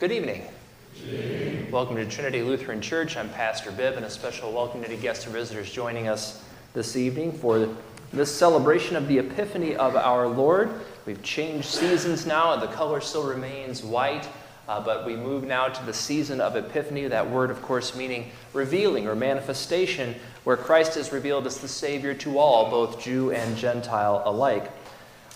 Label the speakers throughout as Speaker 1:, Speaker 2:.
Speaker 1: Good evening. Welcome to Trinity Lutheran Church. I'm Pastor Bibb, and a special welcome to any guests and visitors joining us this evening for this celebration of the Epiphany of our Lord. We've changed seasons now, and the color still remains white, uh, but we move now to the season of Epiphany, that word, of course, meaning revealing or manifestation, where Christ is revealed as the Savior to all, both Jew and Gentile alike.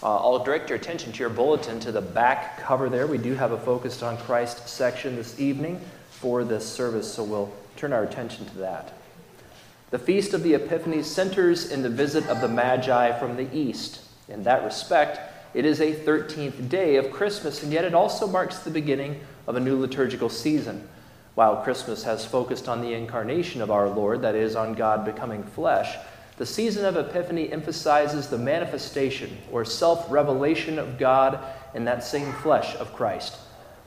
Speaker 1: Uh, I'll direct your attention to your bulletin to the back cover there. We do have a focused on Christ section this evening for this service, so we'll turn our attention to that. The Feast of the Epiphany centers in the visit of the Magi from the East. In that respect, it is a 13th day of Christmas, and yet it also marks the beginning of a new liturgical season. While Christmas has focused on the incarnation of our Lord, that is, on God becoming flesh, the season of Epiphany emphasizes the manifestation or self revelation of God in that same flesh of Christ.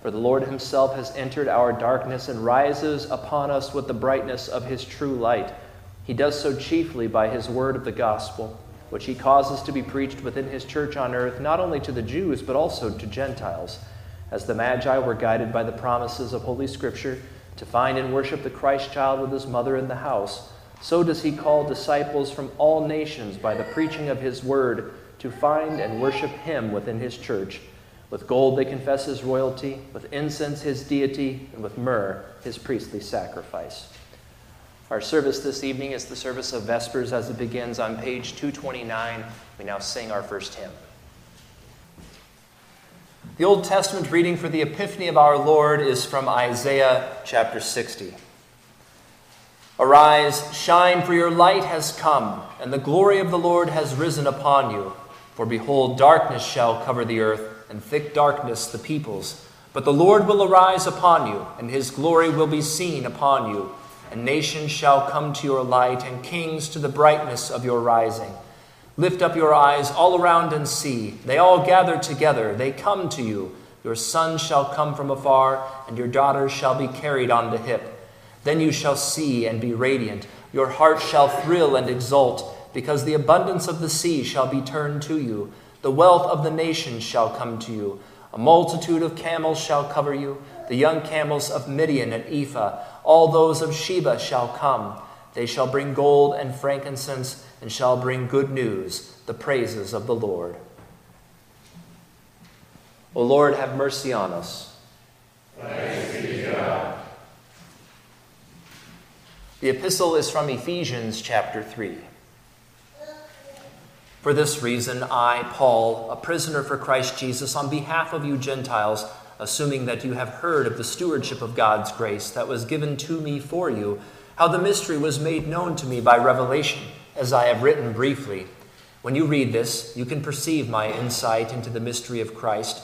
Speaker 1: For the Lord Himself has entered our darkness and rises upon us with the brightness of His true light. He does so chiefly by His word of the gospel, which He causes to be preached within His church on earth, not only to the Jews, but also to Gentiles. As the Magi were guided by the promises of Holy Scripture to find and worship the Christ child with His mother in the house, so does he call disciples from all nations by the preaching of his word to find and worship him within his church. With gold they confess his royalty, with incense his deity, and with myrrh his priestly sacrifice. Our service this evening is the service of Vespers as it begins on page 229. We now sing our first hymn. The Old Testament reading for the Epiphany of our Lord is from Isaiah chapter 60. Arise, shine, for your light has come, and the glory of the Lord has risen upon you. For behold, darkness shall cover the earth, and thick darkness the peoples. But the Lord will arise upon you, and his glory will be seen upon you. And nations shall come to your light, and kings to the brightness of your rising. Lift up your eyes all around and see. They all gather together, they come to you. Your sons shall come from afar, and your daughters shall be carried on the hip. Then you shall see and be radiant. Your heart shall thrill and exult, because the abundance of the sea shall be turned to you. The wealth of the nations shall come to you. A multitude of camels shall cover you. The young camels of Midian and Ephah, all those of Sheba shall come. They shall bring gold and frankincense, and shall bring good news, the praises of the Lord. O Lord, have mercy on us.
Speaker 2: Thanks be to God.
Speaker 1: The epistle is from Ephesians chapter 3. For this reason, I, Paul, a prisoner for Christ Jesus, on behalf of you Gentiles, assuming that you have heard of the stewardship of God's grace that was given to me for you, how the mystery was made known to me by revelation, as I have written briefly. When you read this, you can perceive my insight into the mystery of Christ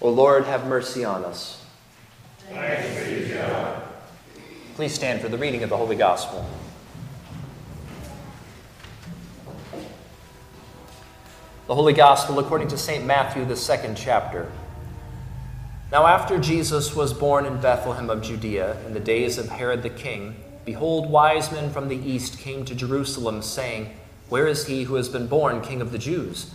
Speaker 1: O Lord, have mercy on us. Please stand for the reading of the Holy Gospel. The Holy Gospel according to St. Matthew, the second chapter. Now, after Jesus was born in Bethlehem of Judea in the days of Herod the king, behold, wise men from the east came to Jerusalem, saying, Where is he who has been born King of the Jews?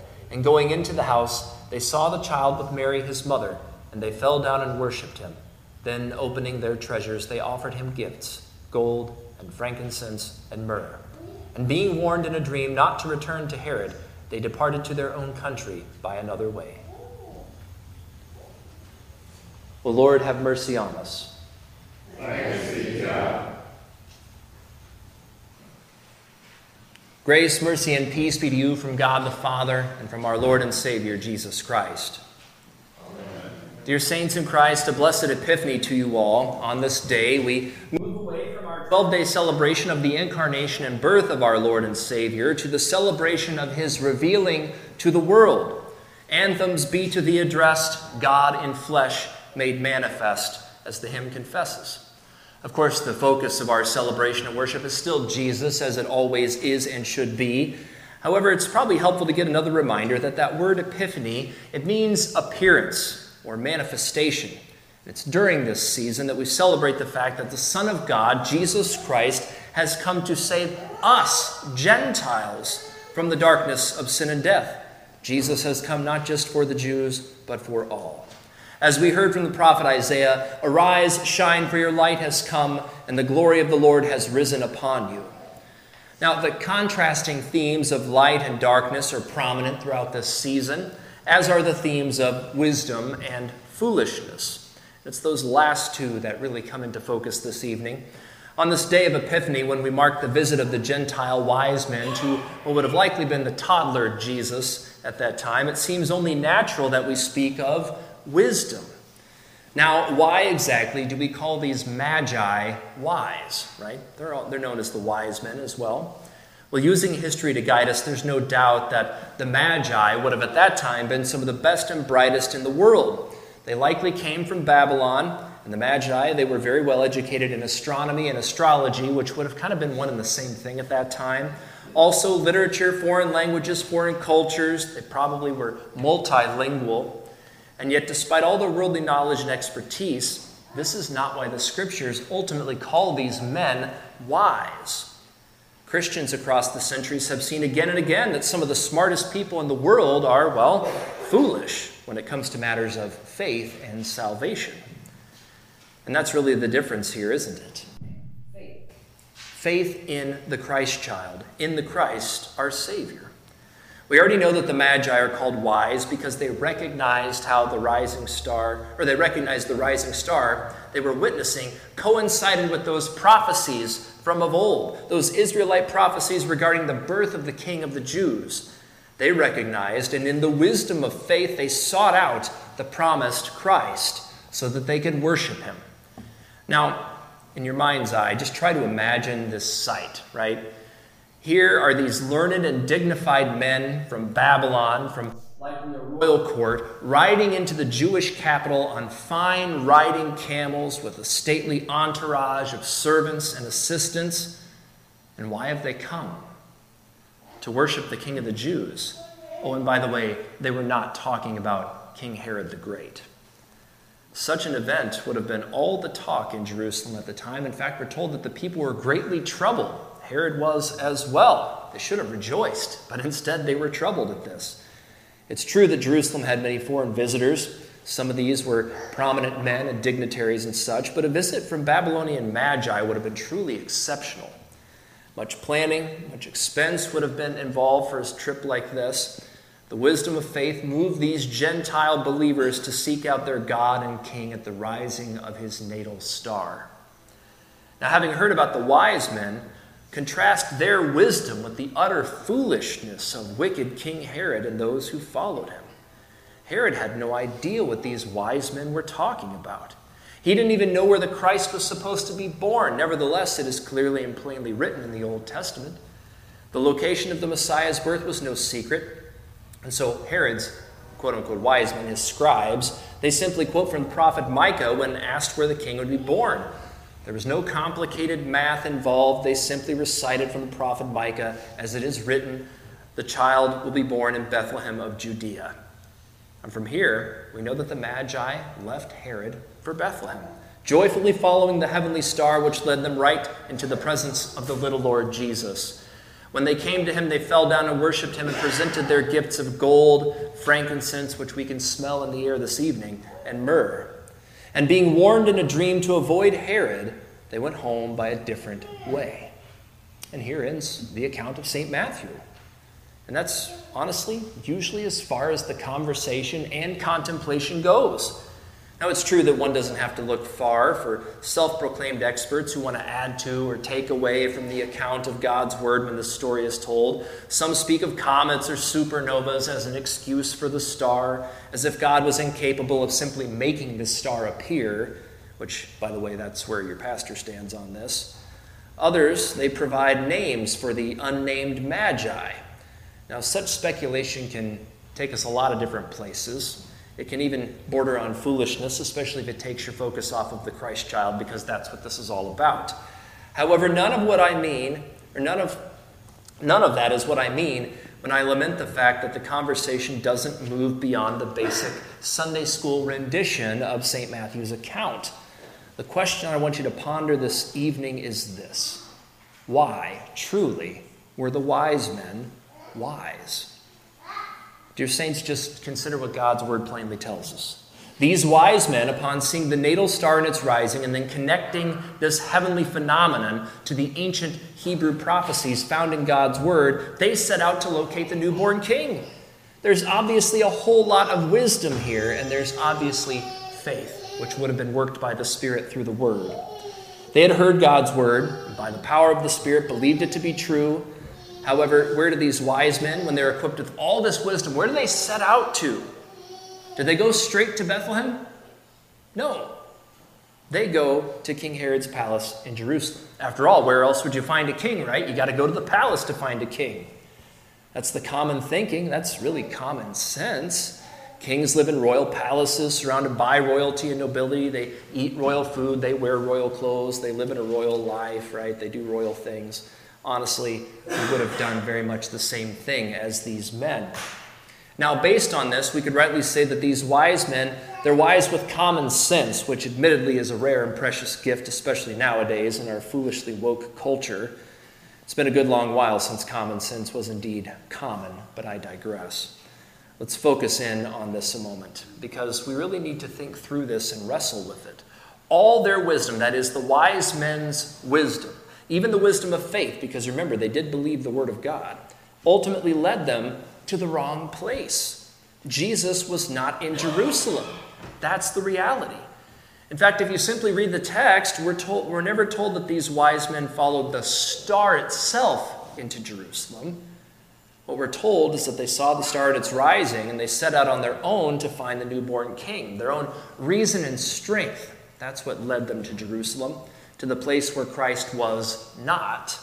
Speaker 1: And going into the house, they saw the child with Mary his mother, and they fell down and worshipped him. Then, opening their treasures, they offered him gifts gold and frankincense and myrrh. And being warned in a dream not to return to Herod, they departed to their own country by another way. O Lord, have mercy on us. Grace, mercy, and peace be to you from God the Father and from our Lord and Savior, Jesus Christ. Amen. Dear saints in Christ, a blessed epiphany to you all. On this day, we move away from our 12 day celebration of the incarnation and birth of our Lord and Savior to the celebration of his revealing to the world. Anthems be to thee addressed, God in flesh made manifest, as the hymn confesses. Of course, the focus of our celebration and worship is still Jesus, as it always is and should be. However, it's probably helpful to get another reminder that that word epiphany, it means appearance or manifestation. It's during this season that we celebrate the fact that the Son of God, Jesus Christ, has come to save us, Gentiles, from the darkness of sin and death. Jesus has come not just for the Jews, but for all. As we heard from the prophet Isaiah, Arise, shine, for your light has come, and the glory of the Lord has risen upon you. Now, the contrasting themes of light and darkness are prominent throughout this season, as are the themes of wisdom and foolishness. It's those last two that really come into focus this evening. On this day of Epiphany, when we mark the visit of the Gentile wise men to what would have likely been the toddler Jesus at that time, it seems only natural that we speak of wisdom. Now, why exactly do we call these magi wise, right? They're, all, they're known as the wise men as well. Well, using history to guide us, there's no doubt that the magi would have at that time been some of the best and brightest in the world. They likely came from Babylon, and the magi, they were very well educated in astronomy and astrology, which would have kind of been one and the same thing at that time. Also, literature, foreign languages, foreign cultures, they probably were multilingual. And yet, despite all their worldly knowledge and expertise, this is not why the scriptures ultimately call these men wise. Christians across the centuries have seen again and again that some of the smartest people in the world are, well, foolish when it comes to matters of faith and salvation. And that's really the difference here, isn't it? Faith. Faith in the Christ child, in the Christ, our Savior. We already know that the Magi are called wise because they recognized how the rising star, or they recognized the rising star they were witnessing coincided with those prophecies from of old, those Israelite prophecies regarding the birth of the King of the Jews. They recognized, and in the wisdom of faith, they sought out the promised Christ so that they could worship him. Now, in your mind's eye, just try to imagine this sight, right? Here are these learned and dignified men from Babylon, from like the royal court, riding into the Jewish capital on fine riding camels with a stately entourage of servants and assistants. And why have they come? To worship the King of the Jews. Oh, and by the way, they were not talking about King Herod the Great. Such an event would have been all the talk in Jerusalem at the time. In fact, we're told that the people were greatly troubled Herod was as well. They should have rejoiced, but instead they were troubled at this. It's true that Jerusalem had many foreign visitors. Some of these were prominent men and dignitaries and such, but a visit from Babylonian magi would have been truly exceptional. Much planning, much expense would have been involved for a trip like this. The wisdom of faith moved these Gentile believers to seek out their God and King at the rising of his natal star. Now, having heard about the wise men, Contrast their wisdom with the utter foolishness of wicked King Herod and those who followed him. Herod had no idea what these wise men were talking about. He didn't even know where the Christ was supposed to be born. Nevertheless, it is clearly and plainly written in the Old Testament. The location of the Messiah's birth was no secret. And so Herod's quote unquote wise men, his scribes, they simply quote from the prophet Micah when asked where the king would be born. There was no complicated math involved. They simply recited from the prophet Micah, as it is written, the child will be born in Bethlehem of Judea. And from here, we know that the Magi left Herod for Bethlehem, joyfully following the heavenly star which led them right into the presence of the little Lord Jesus. When they came to him, they fell down and worshiped him and presented their gifts of gold, frankincense, which we can smell in the air this evening, and myrrh. And being warned in a dream to avoid Herod, they went home by a different way. And here ends the account of St. Matthew. And that's honestly usually as far as the conversation and contemplation goes. Now, it's true that one doesn't have to look far for self proclaimed experts who want to add to or take away from the account of God's Word when the story is told. Some speak of comets or supernovas as an excuse for the star, as if God was incapable of simply making the star appear, which, by the way, that's where your pastor stands on this. Others, they provide names for the unnamed magi. Now, such speculation can take us a lot of different places. It can even border on foolishness, especially if it takes your focus off of the Christ child, because that's what this is all about. However, none of what I mean, or none of, none of that is what I mean when I lament the fact that the conversation doesn't move beyond the basic Sunday school rendition of St. Matthew's account. The question I want you to ponder this evening is this Why, truly, were the wise men wise? Dear saints, just consider what God's word plainly tells us. These wise men, upon seeing the natal star in its rising and then connecting this heavenly phenomenon to the ancient Hebrew prophecies found in God's word, they set out to locate the newborn king. There's obviously a whole lot of wisdom here, and there's obviously faith, which would have been worked by the Spirit through the word. They had heard God's word, and by the power of the Spirit, believed it to be true, However, where do these wise men, when they're equipped with all this wisdom, where do they set out to? Did they go straight to Bethlehem? No. They go to King Herod's palace in Jerusalem. After all, where else would you find a king, right? You got to go to the palace to find a king. That's the common thinking. That's really common sense. Kings live in royal palaces surrounded by royalty and nobility. They eat royal food, they wear royal clothes, they live in a royal life, right? They do royal things honestly, we would have done very much the same thing as these men. Now, based on this, we could rightly say that these wise men, they're wise with common sense, which admittedly is a rare and precious gift, especially nowadays in our foolishly woke culture. It's been a good long while since common sense was indeed common, but I digress. Let's focus in on this a moment, because we really need to think through this and wrestle with it. All their wisdom, that is, the wise men's wisdom, even the wisdom of faith, because remember, they did believe the Word of God, ultimately led them to the wrong place. Jesus was not in Jerusalem. That's the reality. In fact, if you simply read the text, we're, told, we're never told that these wise men followed the star itself into Jerusalem. What we're told is that they saw the star at its rising and they set out on their own to find the newborn king, their own reason and strength. That's what led them to Jerusalem to the place where Christ was not.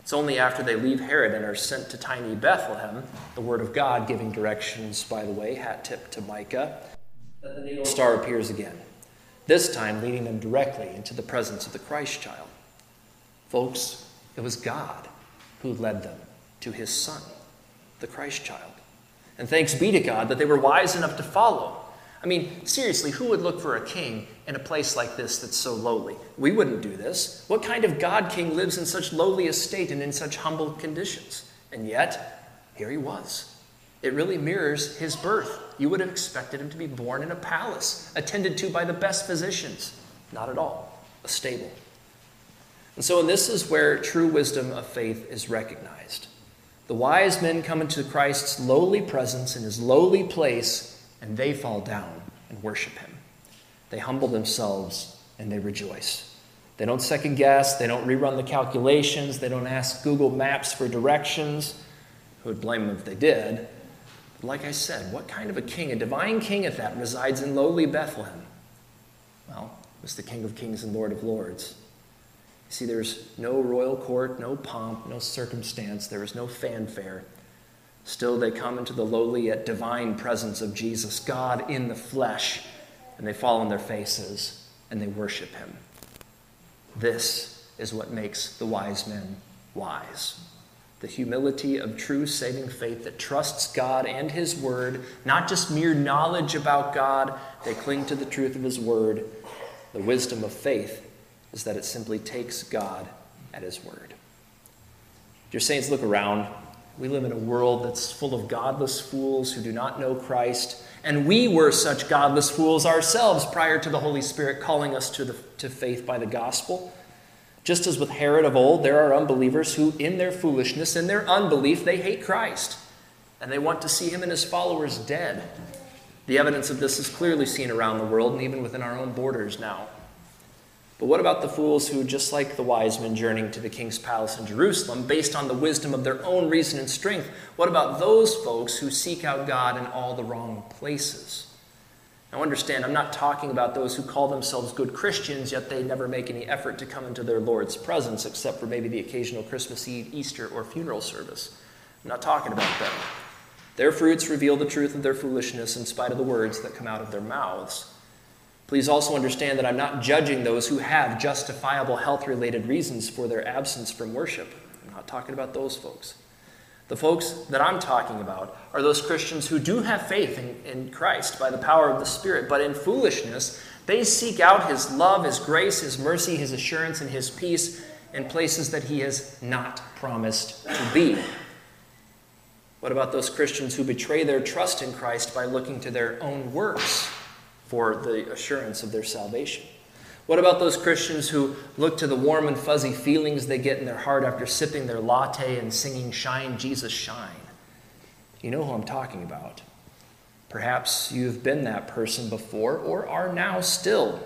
Speaker 1: It's only after they leave Herod and are sent to tiny Bethlehem, the Word of God giving directions, by the way, hat tip to Micah, that the star appears again, this time leading them directly into the presence of the Christ child. Folks, it was God who led them to his Son, the Christ child. And thanks be to God that they were wise enough to follow I mean, seriously, who would look for a king in a place like this that's so lowly? We wouldn't do this. What kind of God king lives in such lowly estate and in such humble conditions? And yet, here he was. It really mirrors his birth. You would have expected him to be born in a palace, attended to by the best physicians. Not at all. A stable. And so, and this is where true wisdom of faith is recognized. The wise men come into Christ's lowly presence in his lowly place and they fall down and worship him. They humble themselves and they rejoice. They don't second guess, they don't rerun the calculations, they don't ask Google Maps for directions. Who would blame them if they did? But like I said, what kind of a king, a divine king at that, resides in lowly Bethlehem? Well, was the King of Kings and Lord of Lords. You see, there's no royal court, no pomp, no circumstance, there is no fanfare. Still, they come into the lowly yet divine presence of Jesus, God in the flesh, and they fall on their faces and they worship him. This is what makes the wise men wise. The humility of true saving faith that trusts God and His Word, not just mere knowledge about God, they cling to the truth of His Word. The wisdom of faith is that it simply takes God at His Word. Dear saints, look around. We live in a world that's full of godless fools who do not know Christ. And we were such godless fools ourselves prior to the Holy Spirit calling us to, the, to faith by the gospel. Just as with Herod of old, there are unbelievers who, in their foolishness, in their unbelief, they hate Christ. And they want to see him and his followers dead. The evidence of this is clearly seen around the world and even within our own borders now. But what about the fools who, just like the wise men journeying to the king's palace in Jerusalem, based on the wisdom of their own reason and strength, what about those folks who seek out God in all the wrong places? Now, understand, I'm not talking about those who call themselves good Christians, yet they never make any effort to come into their Lord's presence, except for maybe the occasional Christmas Eve, Easter, or funeral service. I'm not talking about them. Their fruits reveal the truth of their foolishness in spite of the words that come out of their mouths. Please also understand that I'm not judging those who have justifiable health related reasons for their absence from worship. I'm not talking about those folks. The folks that I'm talking about are those Christians who do have faith in, in, Christ by the power of the Spirit, but in foolishness, they seek out His love, His grace, His mercy, His assurance, and His peace in places that He has not promised to be. What about those Christians who betray their trust in Christ by looking to their own works for the assurance of their salvation? What about those Christians who look to the warm and fuzzy feelings they get in their heart after sipping their latte and singing Shine, Jesus, Shine? You know who I'm talking about. Perhaps you've been that person before or are now still.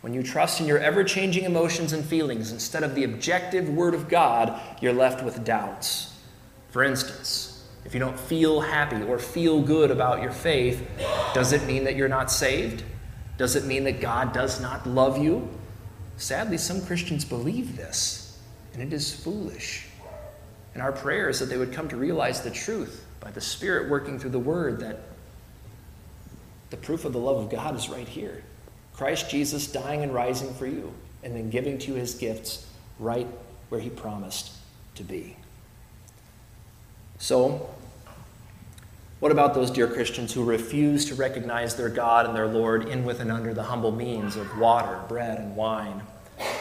Speaker 1: When you trust in your ever changing emotions and feelings instead of the objective Word of God, you're left with doubts. For instance, if you don't feel happy or feel good about your faith, does it mean that you're not saved? Does it mean that God does not love you? Sadly, some Christians believe this, and it is foolish. And our prayer is that they would come to realize the truth by the Spirit working through the Word that the proof of the love of God is right here. Christ Jesus dying and rising for you, and then giving to you his gifts right where he promised to be. So, what about those dear Christians who refuse to recognize their God and their Lord in with and under the humble means of water, bread, and wine?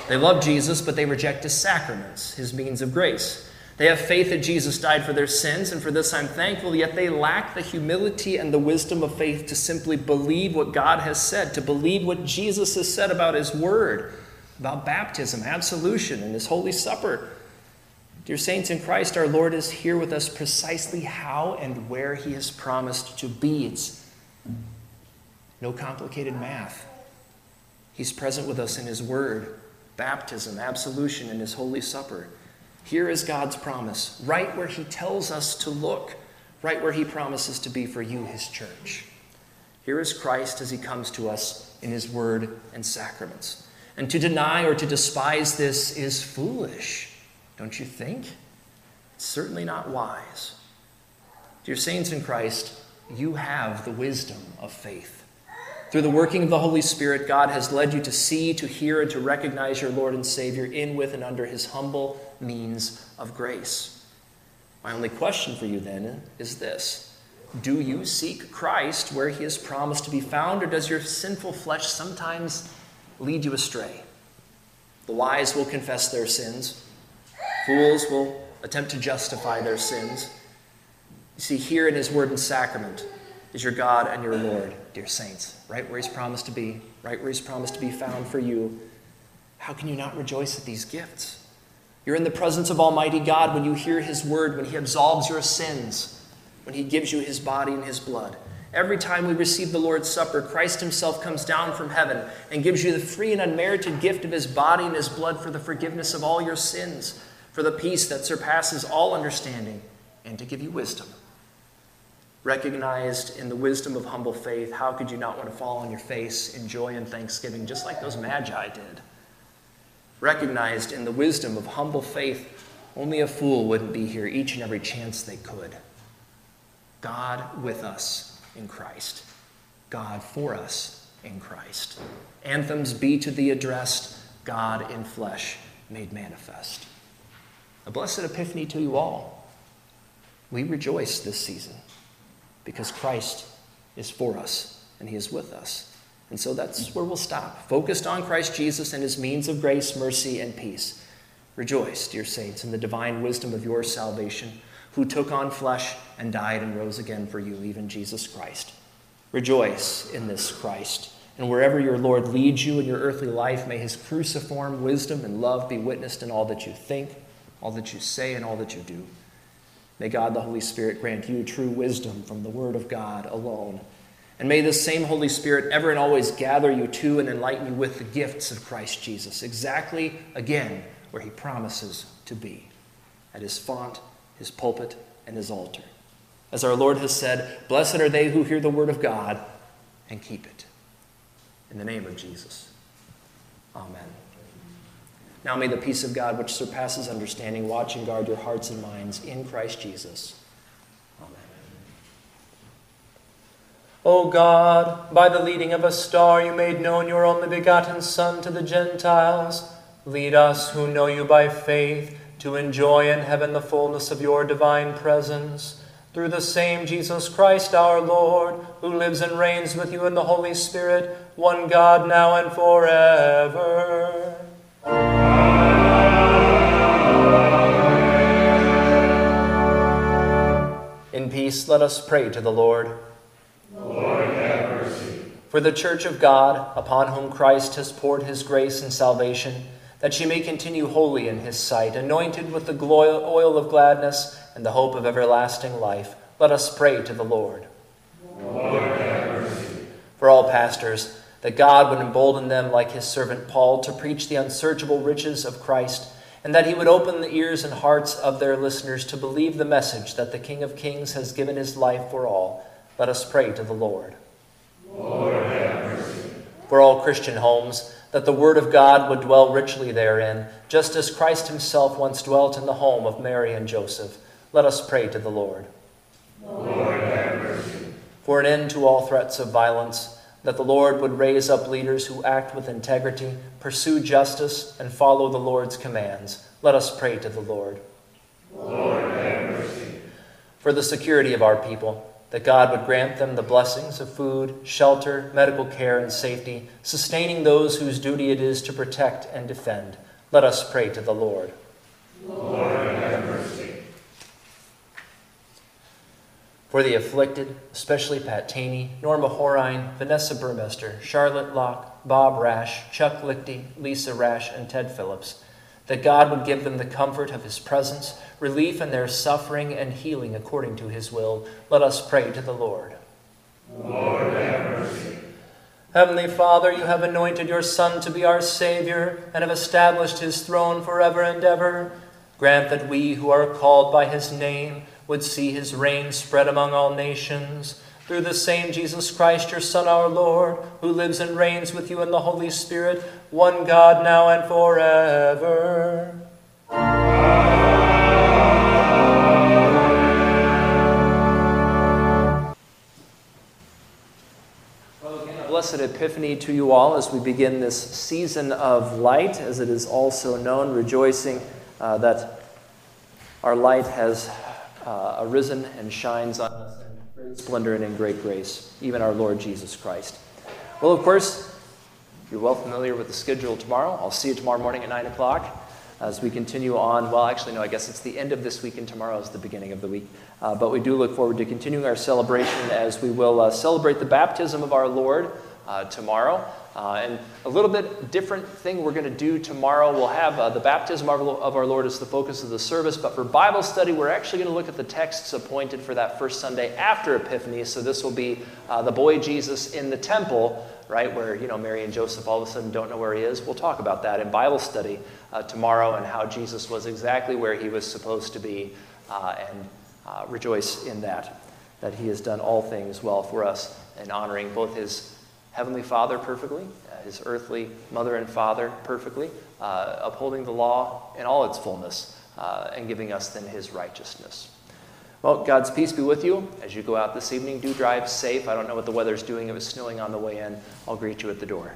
Speaker 1: They love Jesus, but they reject his sacraments, his means of grace. They have faith that Jesus died for their sins, and for this I'm thankful, yet they lack the humility and the wisdom of faith to simply believe what God has said, to believe what Jesus has said about his word, about baptism, absolution, and his Holy Supper. Dear saints in Christ, our Lord is here with us precisely how and where He has promised to be. It's no complicated math. He's present with us in His Word, baptism, absolution, and His Holy Supper. Here is God's promise, right where He tells us to look, right where He promises to be for you, His church. Here is Christ as He comes to us in His Word and sacraments. And to deny or to despise this is foolish. Don't you think? It's certainly not wise. Dear saints in Christ, you have the wisdom of faith. Through the working of the Holy Spirit, God has led you to see, to hear, and to recognize your Lord and Savior in, with, and under his humble means of grace. My only question for you then is this Do you seek Christ where he is promised to be found, or does your sinful flesh sometimes lead you astray? The wise will confess their sins. Fools will attempt to justify their sins. You see, here in His Word and Sacrament is your God and your Lord, dear saints, right where He's promised to be, right where He's promised to be found for you. How can you not rejoice at these gifts? You're in the presence of Almighty God when you hear His Word, when He absolves your sins, when He gives you His body and His blood. Every time we receive the Lord's Supper, Christ Himself comes down from heaven and gives you the free and unmerited gift of His body and His blood for the forgiveness of all your sins for the peace that surpasses all understanding, and to give you wisdom. Recognized in the wisdom of humble faith, how could you not want to fall on your face in joy and thanksgiving, just like those magi did? Recognized in the wisdom of humble faith, only a fool wouldn't be here each and every chance they could. God with us in Christ. God for us in Christ. Anthems be to thee addressed, God in flesh made manifest. A blessed epiphany to you all. We rejoice this season because Christ is for us and he is with us. And so that's where we'll stop. Focused on Christ Jesus and his means of grace, mercy, and peace. Rejoice, dear saints, in the divine wisdom of your salvation, who took on flesh and died and rose again for you, even Jesus Christ. Rejoice in this Christ. And wherever your Lord leads you in your earthly life, may his cruciform wisdom and love be witnessed in all that you think, all that you say, and all that you do. May God the Holy Spirit grant you true wisdom from the Word of God alone. And may this same Holy Spirit ever and always gather you to and enlighten you with the gifts of Christ Jesus, exactly again where he promises to be at his font, his pulpit, and his altar. As our Lord has said, Blessed are they who hear the word of God and keep it. In the name of Jesus. Amen. Now may the peace of God, which surpasses understanding, watch and guard your hearts and minds in Christ Jesus. Amen. O God, by the leading of a star, you made known your only begotten Son to the Gentiles. Lead us who know you by faith to enjoy in heaven the fullness of your divine presence. Through the same Jesus Christ our Lord, who lives and reigns with you in the Holy Spirit, one God now and forever. In peace, let us pray to the Lord.
Speaker 2: Lord, have mercy.
Speaker 1: For the church of God, upon whom Christ has poured his grace and salvation, that she may continue holy in his sight, anointed with the oil of gladness and the hope of everlasting life, let us pray to the Lord.
Speaker 2: Lord, have mercy.
Speaker 1: For all pastors, that God would embolden them, like his servant Paul, to preach the unsearchable riches of Christ and that he would open the ears and hearts of their listeners to believe the message that the King of Kings has given his life for all. Let us pray to the Lord.
Speaker 2: Lord, have mercy.
Speaker 1: For all Christian homes, that the Word of God would dwell richly therein, just as Christ himself once dwelt in the home of Mary and Joseph. Let us pray to the Lord.
Speaker 2: Lord, have mercy.
Speaker 1: For an end to all threats of violence, that the Lord would raise up leaders who act with integrity, pursue justice, and follow the Lord's commands. Let us pray to the Lord.
Speaker 2: Lord, have mercy.
Speaker 1: For the security of our people, that God would grant them the blessings of food, shelter, medical care, and safety, sustaining those whose duty it is to protect and defend. Let us pray to the Lord.
Speaker 2: Lord, have mercy.
Speaker 1: For the afflicted, especially Pat Taney, Norma Horine, Vanessa Burmester, Charlotte Locke, Bob Rash, Chuck Lichty, Lisa Rash, and Ted Phillips, that God would give them the comfort of His presence, relief in their suffering, and healing according to His will, let us pray to the Lord.
Speaker 2: Lord, have mercy.
Speaker 1: Heavenly Father, you have anointed your Son to be our Savior and have established His throne forever and ever. Grant that we who are called by His name would see His reign spread among all nations. Through the same Jesus Christ, your Son, our Lord, who lives and reigns with you in the Holy Spirit, one God, now and forever. Blessed Epiphany to you all as we begin this season of light, as it is also known, rejoicing uh, that our light has uh, arisen and shines on us in great splendor and in great grace, even our Lord Jesus Christ. Well, of course, you're well familiar with the schedule tomorrow. I'll see you tomorrow morning at 9 o'clock as we continue on. Well, actually, no, I guess it's the end of this week, and tomorrow is the beginning of the week. Uh, but we do look forward to continuing our celebration as we will uh, celebrate the baptism of our Lord uh, tomorrow. Uh, and a little bit different thing we're going to do tomorrow. We'll have uh, the baptism of our, Lord as the focus of the service, but for Bible study, we're actually going to look at the texts appointed for that first Sunday after Epiphany. So this will be uh, the boy Jesus in the temple, right, where you know Mary and Joseph all of a sudden don't know where he is. We'll talk about that in Bible study uh, tomorrow and how Jesus was exactly where he was supposed to be, uh, and uh, rejoice in that. that he has done all things well for us in honoring both his heavenly Father perfectly, uh, his earthly mother and father perfectly, uh, upholding the law in all its fullness, uh, and giving us then his righteousness. Well, God's peace be with you as you go out this evening. Do drive safe. I don't know what the weather's doing. It was snowing on the way in. I'll greet you at the door.